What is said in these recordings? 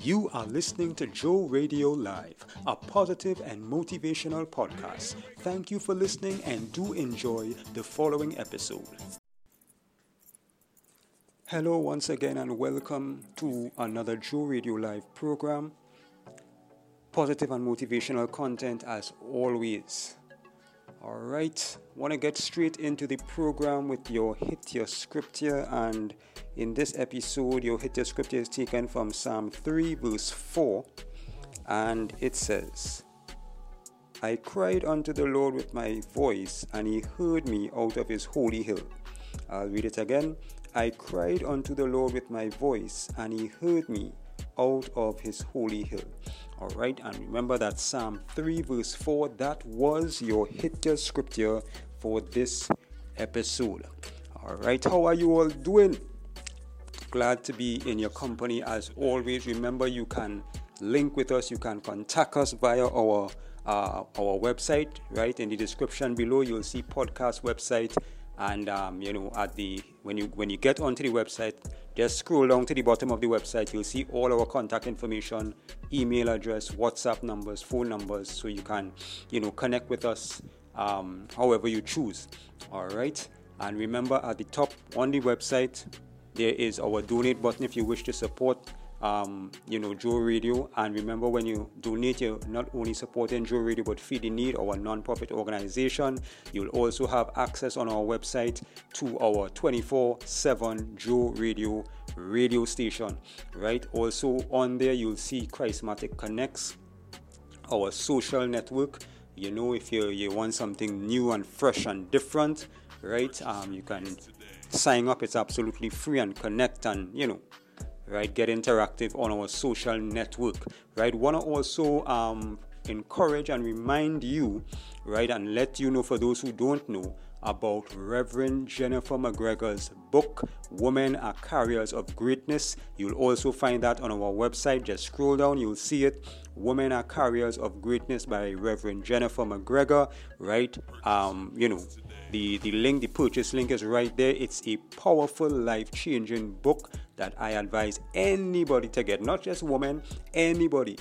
You are listening to Joe Radio Live, a positive and motivational podcast. Thank you for listening and do enjoy the following episode. Hello, once again, and welcome to another Joe Radio Live program. Positive and motivational content as always. All right, want to get straight into the program with your hit your scripture and in this episode, your hit your scripture is taken from Psalm 3, verse 4, and it says, I cried unto the Lord with my voice, and he heard me out of his holy hill. I'll read it again. I cried unto the Lord with my voice, and he heard me out of his holy hill. All right, and remember that Psalm 3, verse 4, that was your hit your scripture for this episode. All right, how are you all doing? Glad to be in your company as always. Remember, you can link with us, you can contact us via our uh, our website, right? In the description below, you'll see podcast website, and um, you know, at the when you when you get onto the website, just scroll down to the bottom of the website. You'll see all our contact information, email address, WhatsApp numbers, phone numbers, so you can you know connect with us um, however you choose. All right, and remember at the top on the website there is our donate button if you wish to support um, you know Joe Radio. And remember, when you donate, you're not only supporting Joe Radio but Feed the Need, our non-profit organization. You'll also have access on our website to our 24/7 Joe Radio radio station. Right. Also on there, you'll see Charismatic Connects, our social network. You know, if you you want something new and fresh and different, right? Um, you can sign up it's absolutely free and connect and you know right get interactive on our social network right want to also um, encourage and remind you right and let you know for those who don't know about Reverend Jennifer McGregor's book, Women Are Carriers of Greatness. You'll also find that on our website. Just scroll down, you'll see it. Women Are Carriers of Greatness by Reverend Jennifer McGregor, right? Um, you know, the, the link, the purchase link is right there. It's a powerful, life changing book that I advise anybody to get, not just women, anybody.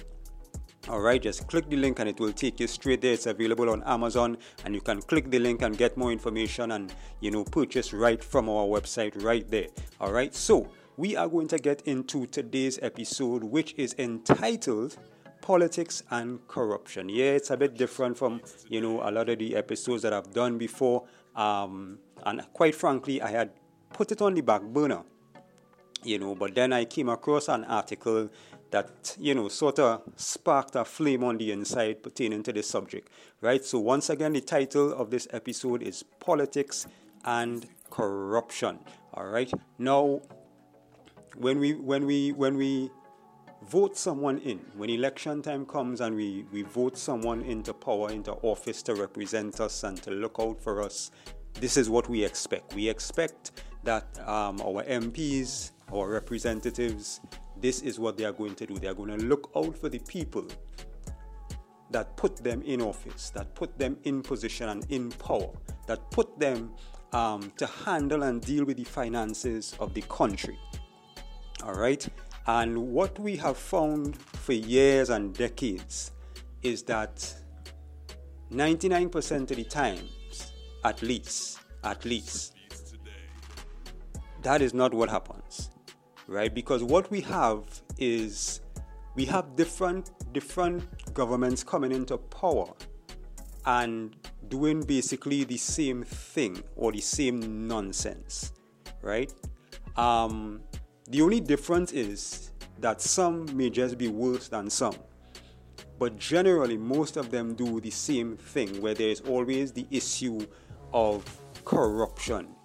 All right, just click the link and it will take you straight there. It's available on Amazon, and you can click the link and get more information and you know purchase right from our website right there. All right, so we are going to get into today's episode, which is entitled politics and corruption. Yeah, it's a bit different from you know a lot of the episodes that I've done before. Um, and quite frankly, I had put it on the back burner, you know. But then I came across an article that you know sort of sparked a flame on the inside pertaining to this subject, right? So once again, the title of this episode is politics and corruption. All right. Now, when we when we when we vote someone in. When election time comes and we, we vote someone into power, into office to represent us and to look out for us, this is what we expect. We expect that um, our MPs, our representatives, this is what they are going to do. They are going to look out for the people that put them in office, that put them in position and in power, that put them um, to handle and deal with the finances of the country. All right. And what we have found for years and decades is that 99% of the times, at least, at least, that is not what happens, right? Because what we have is we have different different governments coming into power and doing basically the same thing or the same nonsense, right? Um, the only difference is that some may just be worse than some. But generally, most of them do the same thing where there is always the issue of corruption.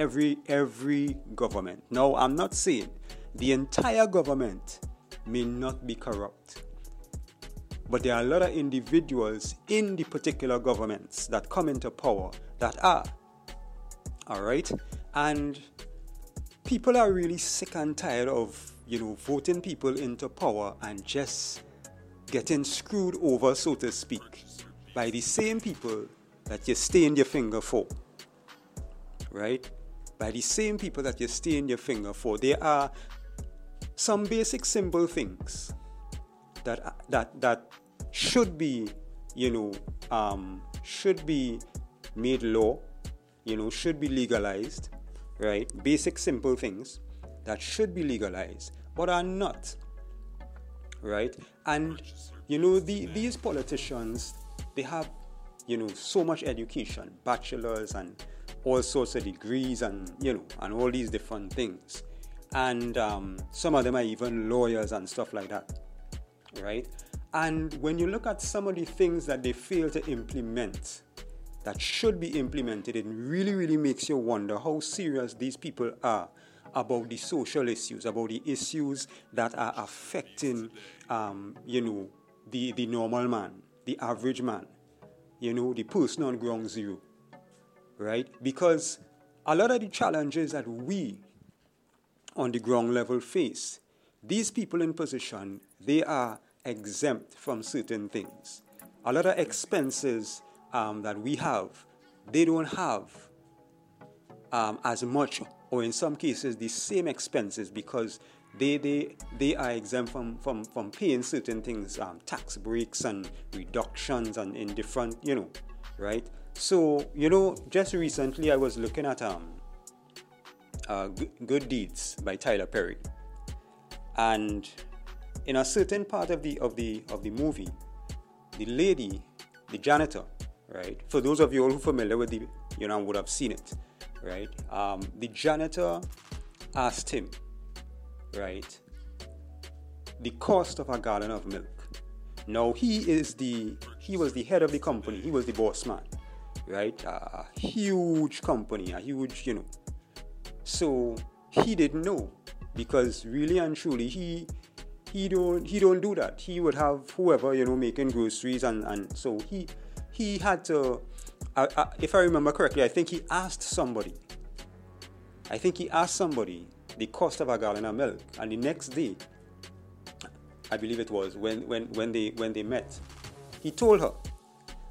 Every, every government. Now, I'm not saying the entire government may not be corrupt. But there are a lot of individuals in the particular governments that come into power that are. All right? And people are really sick and tired of, you know, voting people into power and just getting screwed over, so to speak, by the same people that you stained your finger for. Right? By the same people that you stained your finger for. There are some basic simple things that that that should be, you know, um, should be made law, you know, should be legalized, right? Basic simple things that should be legalized, but are not, right? And you know, the, these politicians, they have, you know, so much education, bachelors and all sorts of degrees, and you know, and all these different things, and um, some of them are even lawyers and stuff like that, right? And when you look at some of the things that they fail to implement, that should be implemented, it really, really makes you wonder how serious these people are about the social issues, about the issues that are affecting, um, you know, the, the normal man, the average man, you know, the person on ground zero, right? Because a lot of the challenges that we on the ground level face, these people in position, they are exempt from certain things. A lot of expenses um, that we have, they don't have um, as much, or in some cases, the same expenses because they, they, they are exempt from, from, from paying certain things, um, tax breaks and reductions and in different, you know, right? So, you know, just recently I was looking at um, uh, Good Deeds by Tyler Perry. And in a certain part of the of the of the movie, the lady, the janitor, right? For those of you all who are familiar with the, you know, would have seen it, right? Um, the janitor asked him, right, the cost of a gallon of milk. Now he is the he was the head of the company. He was the boss man, right? A huge company, a huge, you know. So he didn't know because really and truly he he don't he don't do that. He would have whoever you know making groceries and and so he he had to. If I remember correctly, I think he asked somebody. I think he asked somebody the cost of a gallon of milk, and the next day, I believe it was when when when they when they met, he told her,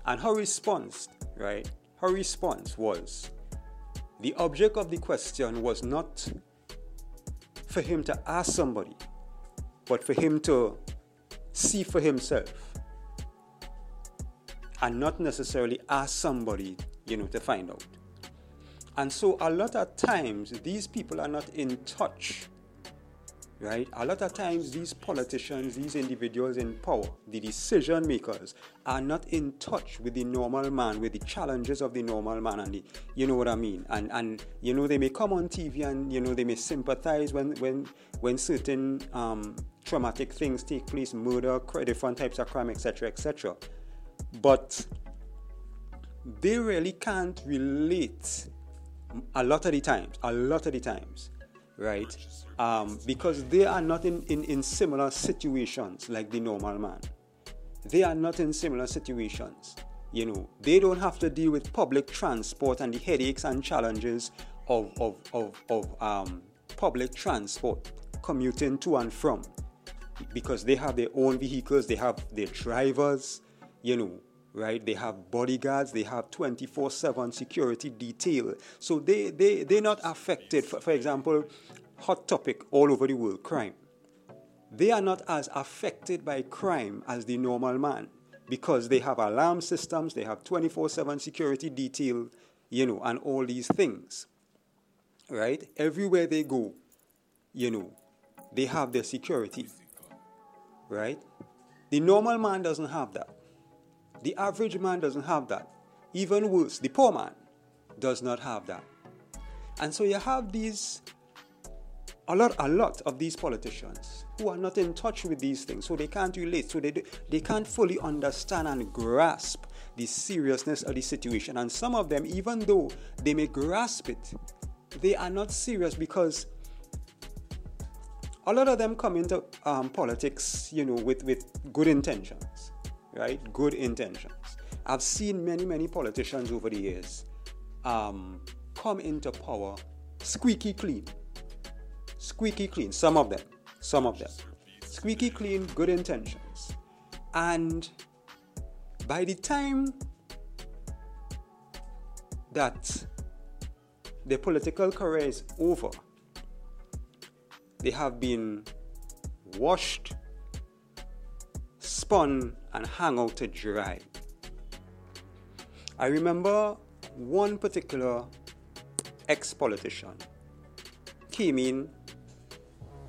and her response, right? Her response was, the object of the question was not for him to ask somebody but for him to see for himself and not necessarily ask somebody, you know, to find out. And so a lot of times these people are not in touch, right? A lot of times these politicians, these individuals in power, the decision makers, are not in touch with the normal man, with the challenges of the normal man, and the, you know what I mean. And and you know they may come on TV and you know they may sympathize when when when certain um, traumatic things take place, murder, different types of crime, etc., etc. But they really can't relate a lot of the times, a lot of the times, right? Um, because they are not in, in, in similar situations like the normal man. They are not in similar situations. You know, they don't have to deal with public transport and the headaches and challenges of, of, of, of um, public transport commuting to and from because they have their own vehicles, they have their drivers, you know, right? They have bodyguards, they have 24 7 security detail. So they, they, they're not affected. For, for example, hot topic all over the world crime. They are not as affected by crime as the normal man because they have alarm systems, they have 24 7 security detail, you know, and all these things, right? Everywhere they go, you know, they have their security right? The normal man doesn't have that. The average man doesn't have that. Even worse, the poor man does not have that. And so you have these a lot a lot of these politicians who are not in touch with these things so they can't relate so they they can't fully understand and grasp the seriousness of the situation and some of them even though they may grasp it they are not serious because a lot of them come into um, politics, you know, with, with good intentions, right? Good intentions. I've seen many, many politicians over the years um, come into power squeaky clean. Squeaky clean, some of them, some of them. Squeaky clean, good intentions. And by the time that the political career is over, they have been washed, spun and hung out to dry. I remember one particular ex politician came in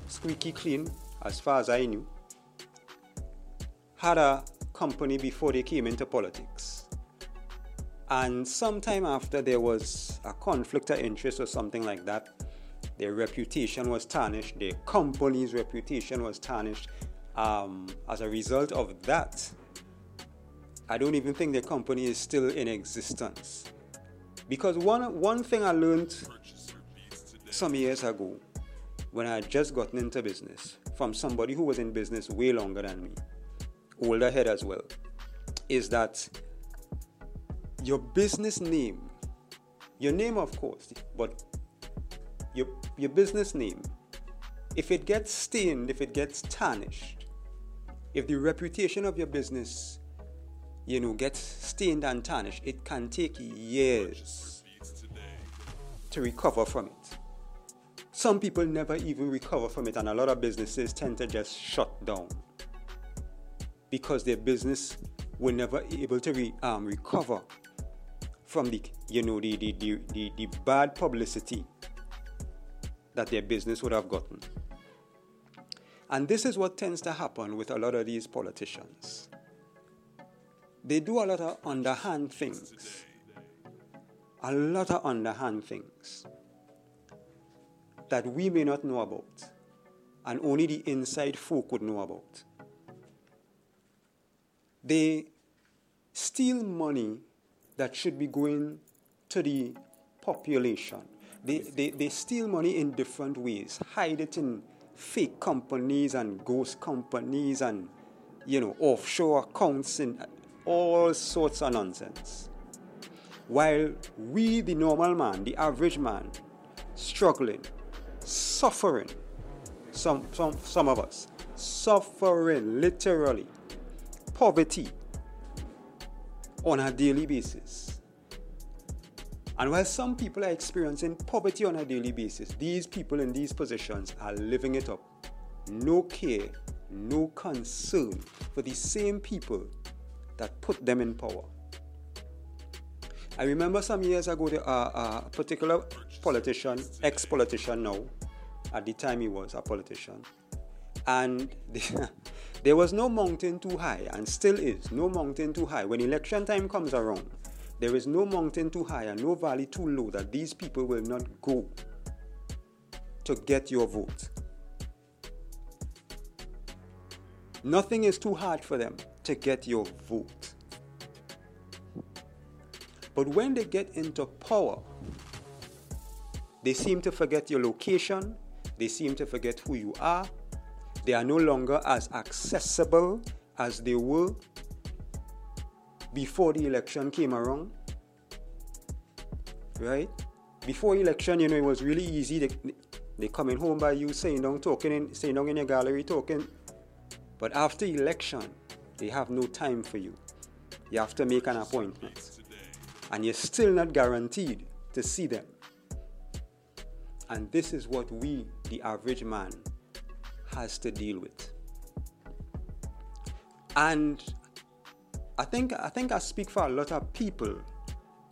squeaky clean, as far as I knew, had a company before they came into politics. And sometime after there was a conflict of interest or something like that, their reputation was tarnished, their company's reputation was tarnished. Um, as a result of that, I don't even think the company is still in existence. Because one, one thing I learned some years ago when I had just gotten into business from somebody who was in business way longer than me, older head as well, is that your business name, your name of course, but your, your business name, if it gets stained, if it gets tarnished, if the reputation of your business you know, gets stained and tarnished, it can take years to recover from it. Some people never even recover from it, and a lot of businesses tend to just shut down because their business were never able to re, um, recover from the, you know, the, the, the, the, the bad publicity that their business would have gotten. And this is what tends to happen with a lot of these politicians they do a lot of underhand things. A lot of underhand things that we may not know about, and only the inside folk would know about. They steal money that should be going to the population. They, they, they steal money in different ways, hide it in fake companies and ghost companies and you know offshore accounts and all sorts of nonsense. While we, the normal man, the average man, struggling, suffering, some, some, some of us, suffering literally, poverty on a daily basis. And while some people are experiencing poverty on a daily basis, these people in these positions are living it up. No care, no concern for the same people that put them in power. I remember some years ago, the, uh, a particular politician, ex politician now, at the time he was a politician, and the, there was no mountain too high, and still is no mountain too high. When election time comes around, there is no mountain too high and no valley too low that these people will not go to get your vote. Nothing is too hard for them to get your vote. But when they get into power, they seem to forget your location, they seem to forget who you are, they are no longer as accessible as they were before the election came around. Right? Before election, you know, it was really easy. They, they coming home by you, saying down, talking, in, saying down in your gallery, talking. But after election, they have no time for you. You have to make an appointment. And you're still not guaranteed to see them. And this is what we, the average man, has to deal with. And I think I think I speak for a lot of people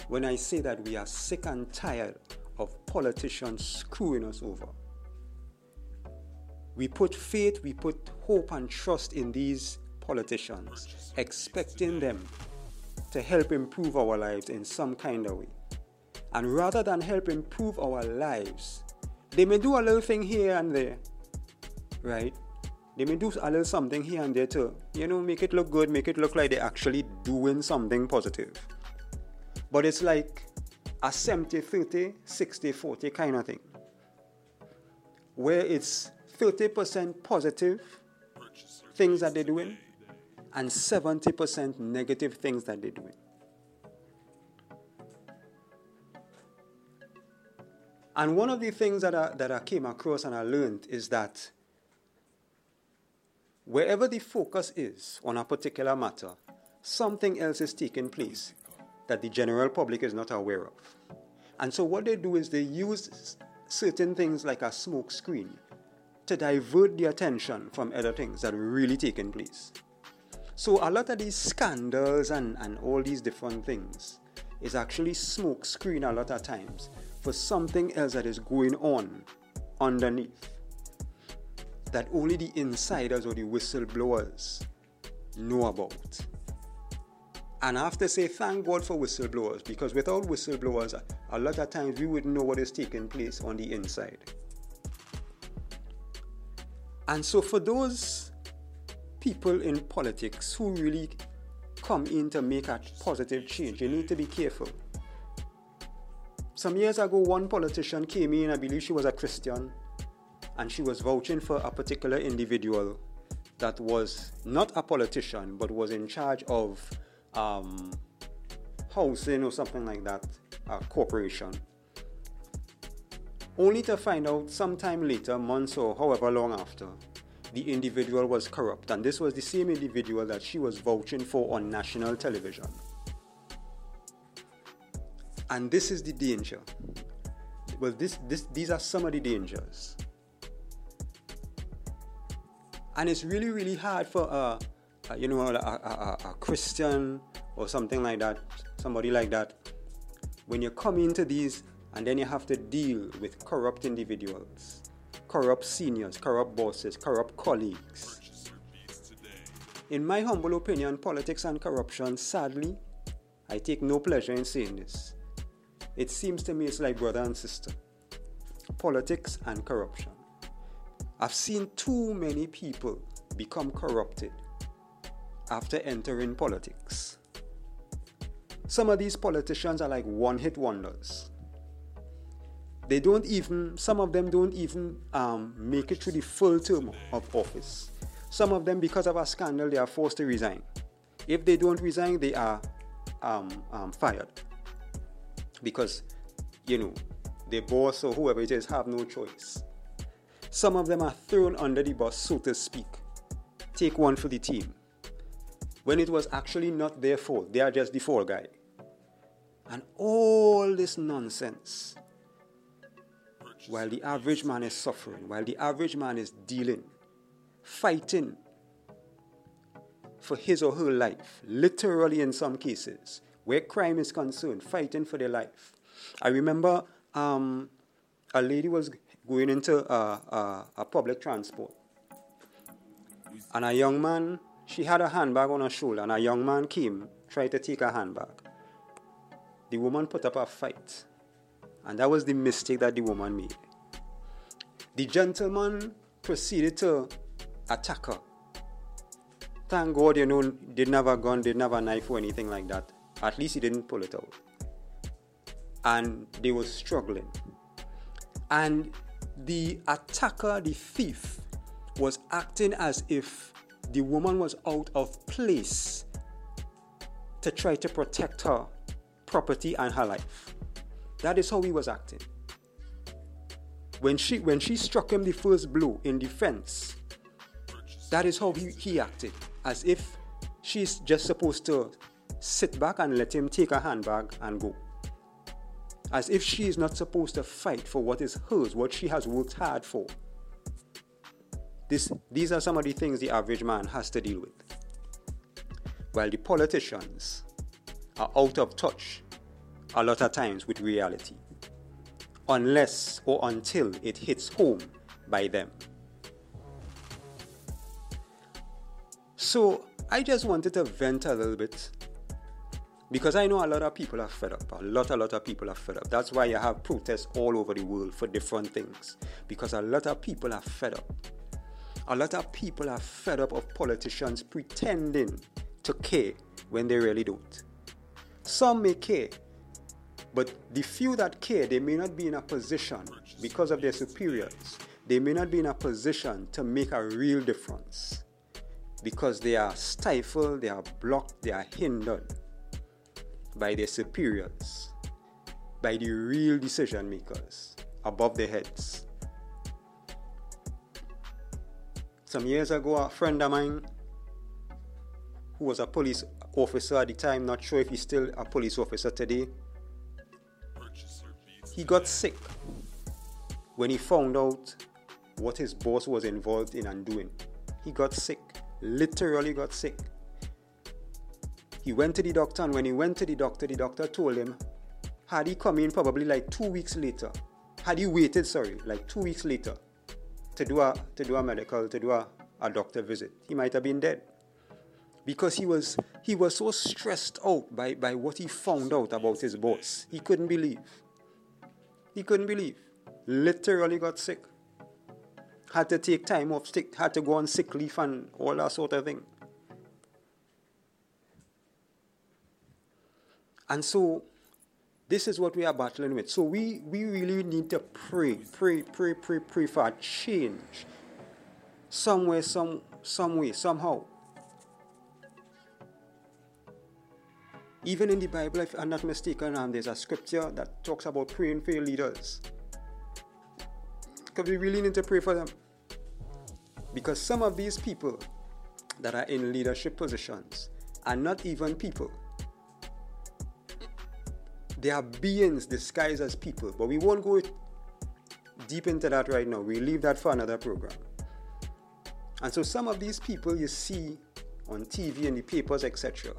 when I say that we are sick and tired of politicians screwing us over. We put faith, we put hope and trust in these politicians, expecting them to help improve our lives in some kind of way. And rather than help improve our lives, they may do a little thing here and there, right? They may do a little something here and there to, you know, make it look good, make it look like they're actually doing something positive. But it's like a 70 30, 60 40 kind of thing, where it's 30% positive things that they're doing and 70% negative things that they're doing. And one of the things that I, that I came across and I learned is that wherever the focus is on a particular matter, something else is taking place that the general public is not aware of. And so what they do is they use certain things like a smoke screen to divert the attention from other things that are really taking place. So a lot of these scandals and, and all these different things is actually smoke screen a lot of times for something else that is going on underneath that only the insiders or the whistleblowers know about. And I have to say thank God for whistleblowers because without whistleblowers, a lot of times we wouldn't know what is taking place on the inside. And so, for those people in politics who really come in to make a positive change, you need to be careful. Some years ago, one politician came in, I believe she was a Christian, and she was vouching for a particular individual that was not a politician but was in charge of um, housing or something like that, a corporation. Only to find out sometime later, months or however long after, the individual was corrupt, and this was the same individual that she was vouching for on national television. And this is the danger. Well, this, this, these are some of the dangers. And it's really, really hard for a, a you know, a, a, a Christian or something like that, somebody like that, when you come into these and then you have to deal with corrupt individuals corrupt seniors, corrupt bosses, corrupt colleagues. In my humble opinion, politics and corruption, sadly, I take no pleasure in saying this. It seems to me it's like brother and sister. Politics and corruption. I've seen too many people become corrupted after entering politics. Some of these politicians are like one hit wonders. They don't even, some of them don't even um, make it through the full term of office. Some of them, because of a scandal, they are forced to resign. If they don't resign, they are um, um, fired. Because, you know, their boss or whoever it is have no choice. Some of them are thrown under the bus, so to speak. Take one for the team. When it was actually not their fault, they are just the fall guy. And all this nonsense while the average man is suffering, while the average man is dealing, fighting for his or her life, literally in some cases, where crime is concerned, fighting for their life. I remember um, a lady was going into a, a, a public transport, and a young man, she had a handbag on her shoulder, and a young man came, tried to take her handbag. The woman put up a fight and that was the mistake that the woman made. The gentleman proceeded to attack her. Thank God, you know, didn't have a gun, didn't have a knife or anything like that. At least he didn't pull it out. And they were struggling. And the attacker, the thief, was acting as if the woman was out of place to try to protect her property and her life. That is how he was acting. When she when she struck him the first blow in defense, that is how he, he acted. As if she's just supposed to sit back and let him take her handbag and go. As if she is not supposed to fight for what is hers, what she has worked hard for. This, these are some of the things the average man has to deal with. While the politicians are out of touch a lot of times with reality, unless or until it hits home by them. So I just wanted to vent a little bit because I know a lot of people are fed up. A lot, a lot of people are fed up. That's why you have protests all over the world for different things because a lot of people are fed up. A lot of people are fed up of politicians pretending to care when they really don't. Some may care, but the few that care, they may not be in a position, because of their superiors, they may not be in a position to make a real difference. Because they are stifled, they are blocked, they are hindered by their superiors, by the real decision makers above their heads. Some years ago, a friend of mine who was a police officer at the time, not sure if he's still a police officer today, he got sick when he found out what his boss was involved in and doing. He got sick, literally got sick, He went to the doctor, and when he went to the doctor, the doctor told him, had he come in probably like two weeks later, had he waited, sorry, like two weeks later to do a to do a medical, to do a, a doctor visit, he might have been dead. Because he was he was so stressed out by, by what he found out about his boss. He couldn't believe. He couldn't believe. Literally got sick. Had to take time off, sick, had to go on sick leave and all that sort of thing. And so this is what we are battling with. So we, we really need to pray, pray, pray, pray, pray for a change. Somewhere, some some way, somehow. Even in the Bible, if I'm not mistaken, um, there's a scripture that talks about praying for your leaders. Because we really need to pray for them. Because some of these people that are in leadership positions are not even people. They are beings disguised as people. But we won't go deep into that right now. We leave that for another program. And so some of these people you see on TV and the papers, etc.,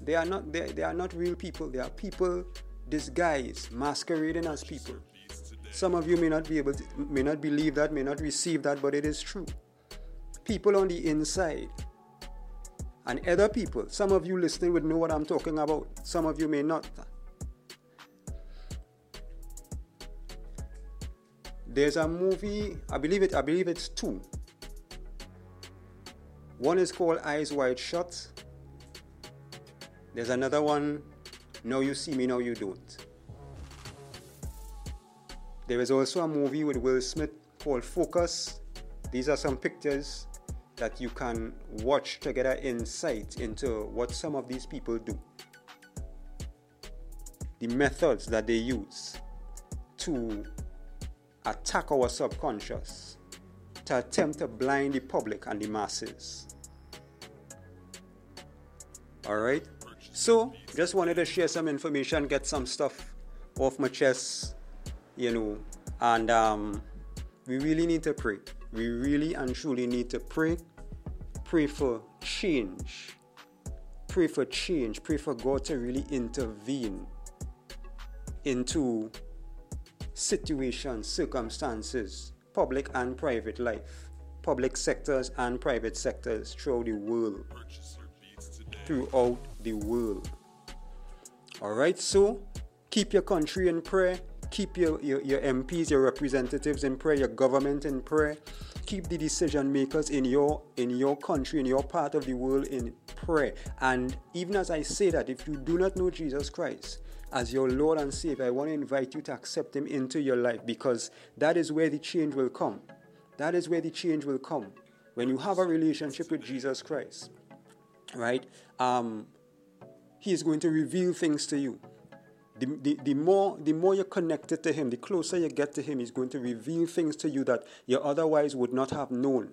they are not they, they are not real people. They are people disguised, masquerading as people. Some of you may not be able to, may not believe that, may not receive that, but it is true. People on the inside and other people, some of you listening would know what I'm talking about, some of you may not. There's a movie, I believe it, I believe it's two. One is called Eyes Wide Shut, there's another one, Now You See Me, Now You Don't. There is also a movie with Will Smith called Focus. These are some pictures that you can watch to get an insight into what some of these people do. The methods that they use to attack our subconscious, to attempt to blind the public and the masses. Alright? So, just wanted to share some information, get some stuff off my chest, you know, and um, we really need to pray. We really and truly need to pray. Pray for change. Pray for change. Pray for God to really intervene into situations, circumstances, public and private life, public sectors and private sectors throughout the world throughout the world. Alright, so keep your country in prayer, keep your, your, your MPs, your representatives in prayer, your government in prayer, keep the decision makers in your in your country, in your part of the world in prayer. And even as I say that, if you do not know Jesus Christ, as your Lord and Savior, I want to invite you to accept Him into your life because that is where the change will come. That is where the change will come. When you have a relationship with Jesus Christ, right? Um, he is going to reveal things to you. The, the, the, more, the more you're connected to Him, the closer you get to Him, He's going to reveal things to you that you otherwise would not have known.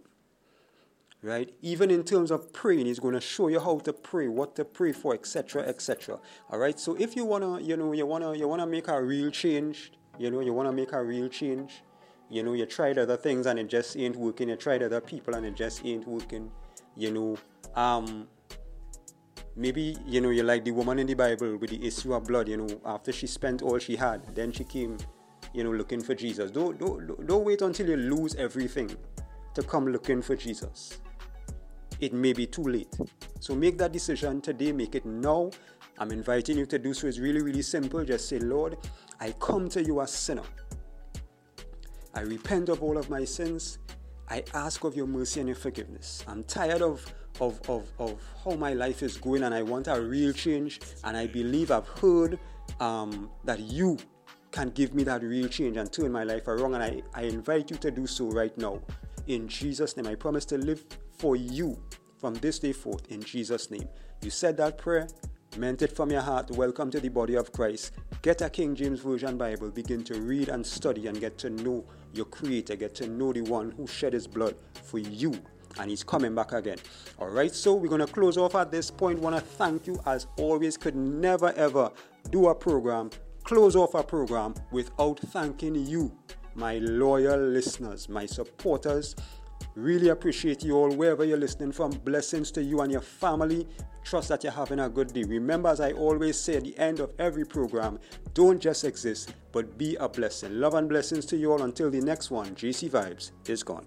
Right? Even in terms of praying, He's going to show you how to pray, what to pray for, etc., etc. All right. So if you wanna, you know, you wanna, you wanna make a real change, you know, you wanna make a real change. You know, you tried other things and it just ain't working. You tried other people and it just ain't working. You know, um, maybe you know you're like the woman in the bible with the issue of blood you know after she spent all she had then she came you know looking for jesus. Don't don't, don't wait until you lose everything to come looking for jesus. It may be too late. So make that decision today. Make it now. I'm inviting you to do so. It's really really simple. Just say lord i come to you as sinner. I repent of all of my sins. I ask of your mercy and your forgiveness. I'm tired of of, of, of how my life is going and I want a real change. And I believe I've heard um, that you can give me that real change and turn my life around. And I, I invite you to do so right now. In Jesus' name, I promise to live for you from this day forth. In Jesus' name. You said that prayer, meant it from your heart. Welcome to the body of Christ. Get a King James Version Bible. Begin to read and study and get to know your Creator. Get to know the one who shed his blood for you and he's coming back again. All right, so we're going to close off at this point. Want to thank you as always. Could never ever do a program, close off a program without thanking you, my loyal listeners, my supporters. Really appreciate you all wherever you're listening from. Blessings to you and your family. Trust that you're having a good day. Remember, as I always say at the end of every program, don't just exist, but be a blessing. Love and blessings to you all until the next one. JC Vibes is gone.